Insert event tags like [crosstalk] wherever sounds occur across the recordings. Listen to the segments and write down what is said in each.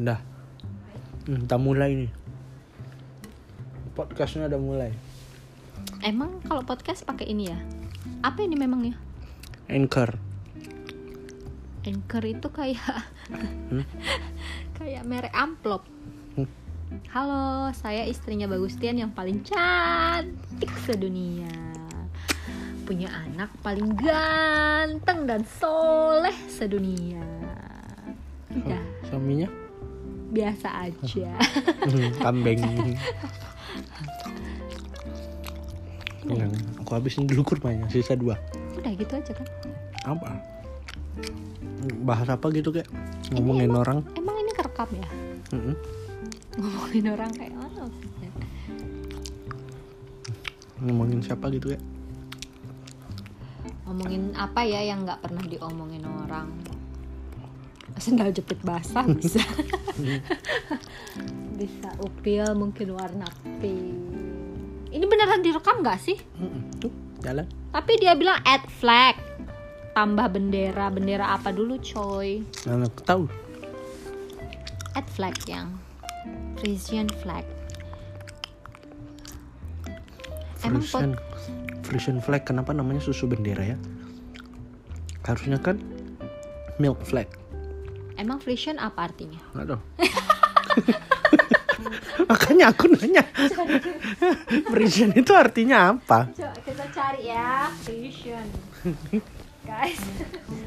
Udah. Hmm, kita mulai nih. Podcastnya udah mulai. Emang kalau podcast pakai ini ya? Apa ini memangnya? Anchor. Anchor itu kayak Hmm? [laughs] kayak merek amplop. Hmm. Halo, saya istrinya Bagustian yang paling cantik sedunia. Punya anak paling ganteng dan soleh sedunia. Udah, Suaminya? Biasa aja. Hmm, Kambing. Yang aku habisin dulu kurmanya, sisa dua. Udah gitu aja kan. Apa? Bahas apa gitu kayak ngomongin orang. Emang ini kerekam ya? Mm-mm. Ngomongin orang kayak mana maksudnya? Ngomongin siapa gitu ya? ngomongin apa ya yang nggak pernah diomongin orang sendal jepit basah bisa [laughs] bisa upil mungkin warna pink ini beneran direkam nggak sih Mm-mm. Tuh, jalan. tapi dia bilang add flag tambah bendera bendera apa dulu coy aku tahu. add flag yang Frisian flag Emang pot- Frisian, Frisian flag kenapa namanya susu bendera ya? Harusnya kan milk flag. Emang Frisian apa artinya tahu. [laughs] Makanya aku nanya. Frisian itu artinya apa? coba kita cari ya Frisian guys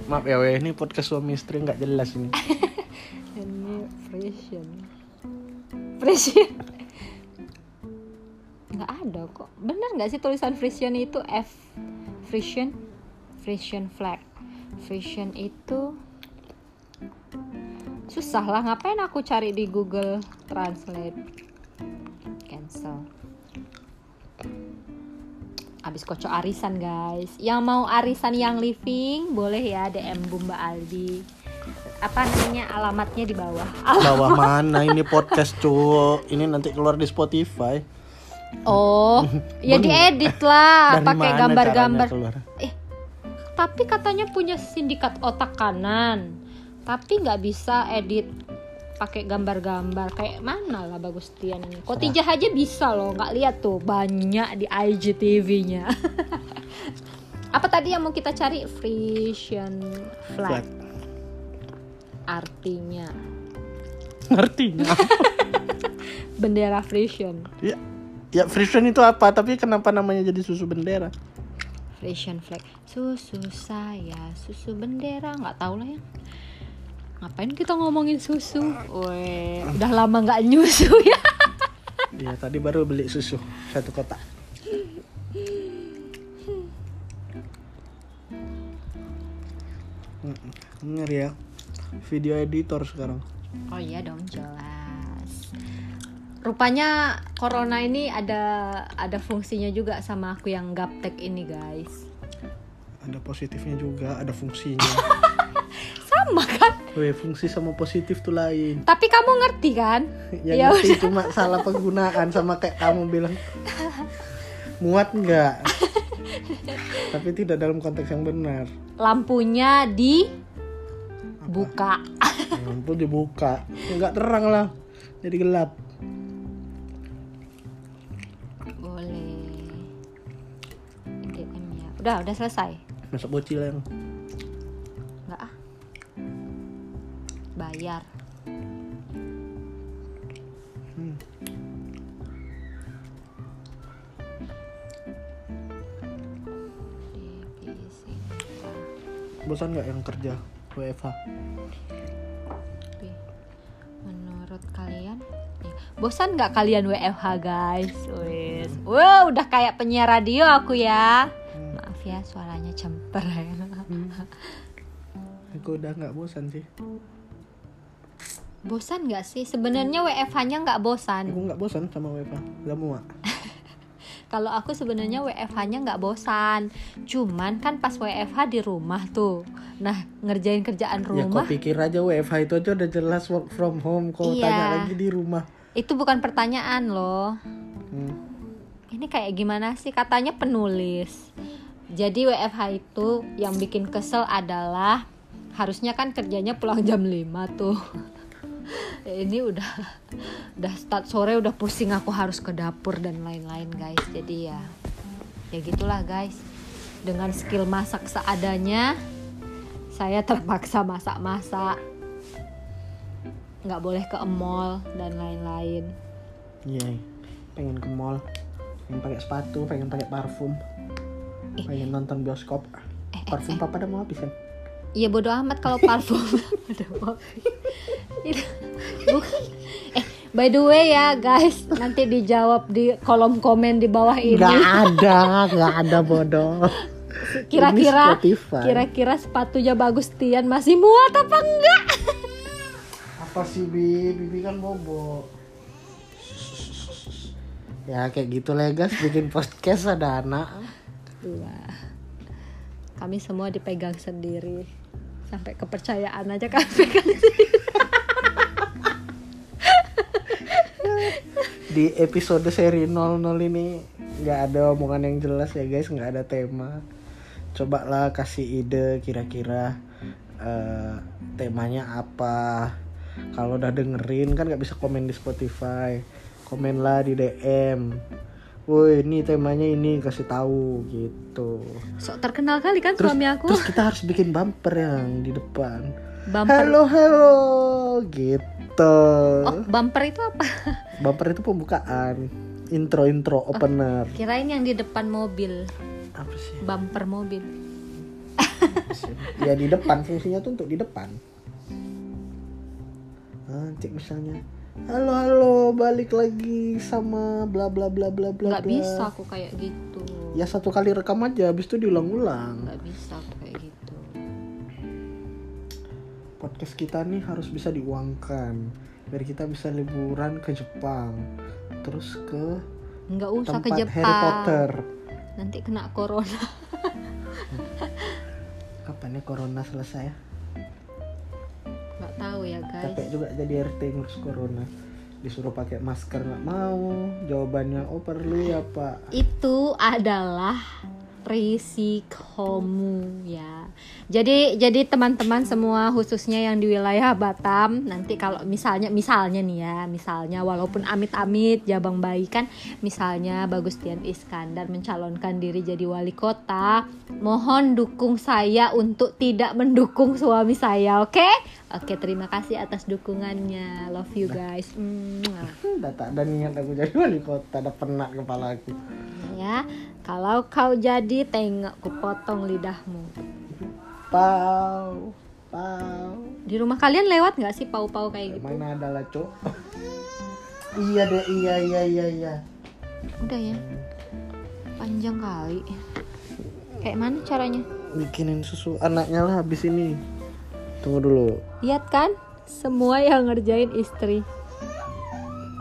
Maaf ya weh, ini podcast suami istri nggak jelas ini. [laughs] Ini Frisian. Frisian. Nggak ada kok. Bener nggak sih tulisan Frisian itu F Frisian Frisian flag. Frisian itu susah lah. Ngapain aku cari di Google Translate? Cancel. Abis kocok arisan guys. Yang mau arisan yang living boleh ya DM Bumba Aldi. Apa namanya alamatnya di bawah. Bawah mana ini podcast cuk? Ini nanti keluar di Spotify. Oh, [laughs] ya diedit lah, pakai gambar-gambar. Eh, tapi katanya punya sindikat otak kanan, tapi nggak bisa edit pakai gambar-gambar kayak mana lah Bagustian ini. Kotijah aja bisa loh, nggak lihat tuh banyak di IGTV-nya. [laughs] Apa tadi yang mau kita cari Frisian flag? Flag. Artinya Artinya [laughs] bendera Frisian. ya, ya Frisian itu apa? Tapi kenapa namanya jadi susu bendera? Frisian flag susu saya susu bendera nggak tahu lah ya ngapain kita ngomongin susu Weh, udah lama nggak nyusu [laughs] ya Iya tadi baru beli susu satu kotak. Mm, Ngeri ya. Video editor sekarang. oh iya dong jelas rupanya corona ini ada ada fungsinya juga sama aku yang gaptek ini guys Ada positifnya juga, ada fungsinya. [laughs] sama kan Weh, fungsi sama positif tuh lain. tapi kamu ngerti kan [laughs] Yang Ya ngerti cuma salah penggunaan sama kayak kamu bilang. Muat nggak? Tapi tidak dalam konteks yang benar. lampunya dibuka Lampu dibuka, ya nggak terang lah, jadi gelap. boleh DM ya udah udah selesai Masuk bocil yang Bayar. Hmm. Bosan nggak yang kerja WFH? menurut kalian ya, bosan nggak kalian WFH guys? Wis. Wow, udah kayak penyiar radio aku ya. Maaf ya suaranya cemper ya. Aku udah nggak bosan sih. Bosan nggak sih? Sebenarnya WFH-nya nggak bosan. Aku nggak bosan sama WFH. Gak muak. [laughs] Kalau aku sebenarnya WFH-nya nggak bosan. Cuman kan pas WFH di rumah tuh. Nah, ngerjain kerjaan Ya rumah kau pikir aja WFH itu aja udah jelas work from home. Kau Iya. tanya lagi di rumah. itu bukan pertanyaan loh. Hmm. Ini kayak gimana sih? Katanya penulis. Jadi WFH itu yang bikin kesel adalah harusnya kan kerjanya pulang jam 5 tuh. [laughs] ini udah udah start sore udah pusing aku harus ke dapur dan lain-lain guys jadi ya ya gitulah guys dengan skill masak seadanya saya terpaksa masak-masak nggak boleh ke mall dan lain-lain Iya, pengen ke mall, pengen pakai sepatu, pengen pakai parfum, pengen nonton bioskop. Parfum papa udah mau habis kan? Iya bodo amat kalau parfum. [laughs] Udah mau. Itu- Bukan. Eh, by the way ya guys, nanti dijawab di kolom komen di bawah ini. Gak ada, gak ada bodoh. Kira-kira kira-kira sepatunya bagus Tian masih muat apa enggak? Apa sih Bi? Bibi kan bobo. Ya kayak gitu lah ya guys, bikin podcast ada anak. Wah. Kami semua dipegang sendiri. Sampai kepercayaan aja kami pegang sendiri. Di episode seri 00 ini nggak ada omongan yang jelas ya guys, nggak ada tema. Coba lah kasih ide kira-kira eh, temanya apa. Kalau udah dengerin kan nggak bisa komen di Spotify. Komen lah di DM. Woi, ini temanya ini kasih tahu gitu. Sok terkenal kali kan Terus, suami aku. terus kita harus bikin bumper yang di depan. Bumper. Halo halo gitu. Oh, bumper itu apa? [laughs] Bumper itu pembukaan, intro intro opener. Kirain yang di depan mobil, Apa sih? bumper mobil. ya di depan fungsinya tuh untuk di depan. Nanti misalnya, halo halo balik lagi sama bla bla bla bla bla. Nggak bla." bisa aku kayak gitu. Ya satu kali rekam aja, habis itu diulang-ulang. Nggak bisa aku kayak gitu. Podcast kita nih harus bisa diuangkan, biar kita bisa liburan ke Jepang, terus ke Nggak usah ke tempat Jepang. Harry Potter. Nanti kena corona. [laughs] Kapan ya corona selesai? Nggak tahu ya guys. Capek juga jadi RT ngurus corona. Disuruh pakai masker nggak mau. Jawabannya oh perlu ya pak. Itu adalah risikomu ya. Jadi jadi teman-teman semua khususnya yang di wilayah Batam nanti kalau misalnya misalnya nih ya, misalnya walaupun amit-amit Jabang Bayi kan misalnya Bagustian Iskandar mencalonkan diri jadi wali kota, mohon dukung saya untuk tidak mendukung suami saya, oke? Oke, terima kasih atas dukungannya. Love you guys. [laughs] Tak ada niat aku jadi wali kota. Ada penak kepala aku. ya kalau kau jadi tengok ku potong lidahmu Pau, pau. di rumah kalian lewat nggak sih pau-pau kayak gitu Mana ada lah cok. iya deh, iya iya iya iya. udah ya panjang kali kayak mana caranya Bikinin susu anaknya lah habis ini. Tunggu dulu. lihat kan semua yang ngerjain istri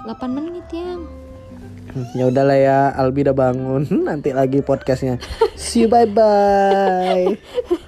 8 menit yang Hmm, Ya udahlah ya, Albi udah bangun. [laughs] Nanti lagi podcastnya. See you bye bye. [laughs]